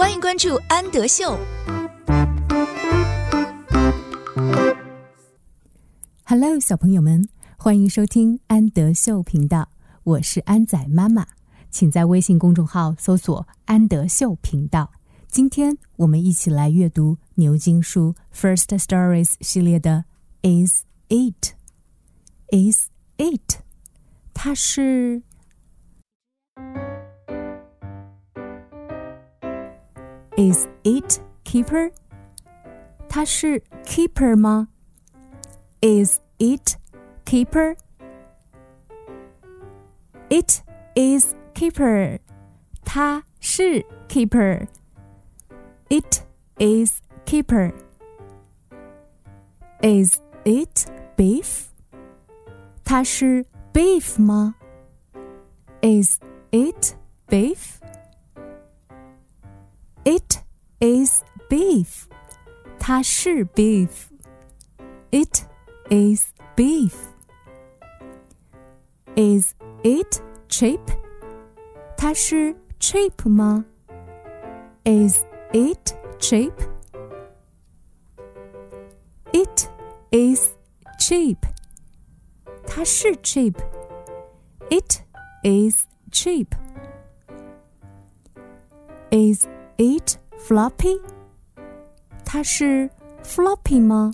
欢迎关注安德秀。Hello，小朋友们，欢迎收听安德秀频道，我是安仔妈妈，请在微信公众号搜索“安德秀频道”。今天我们一起来阅读牛津书 First Stories 系列的 Is It Is It？它是 Is it Kipper？它是 Kipper 吗？Is it Kipper? It is Kipper. 它是 Kipper. It is Kipper. Is it Biff? 它是 Biff 吗？Is it Biff? It is Biff. 它是 Biff. It is Biff. Is it Chip? 它是 Chip 吗？Is it Chip? It is Chip. 它是 Chip. It is Chip. Is it floppy? 它是 floppy 吗？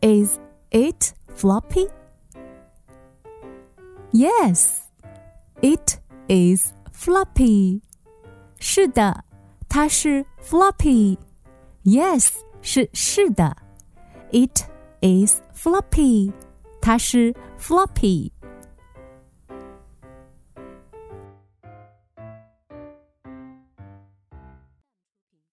Is it floppy? Yes, it is floppy. 是的，它是 floppy. Yes 是是的。It is floppy. 它是 floppy.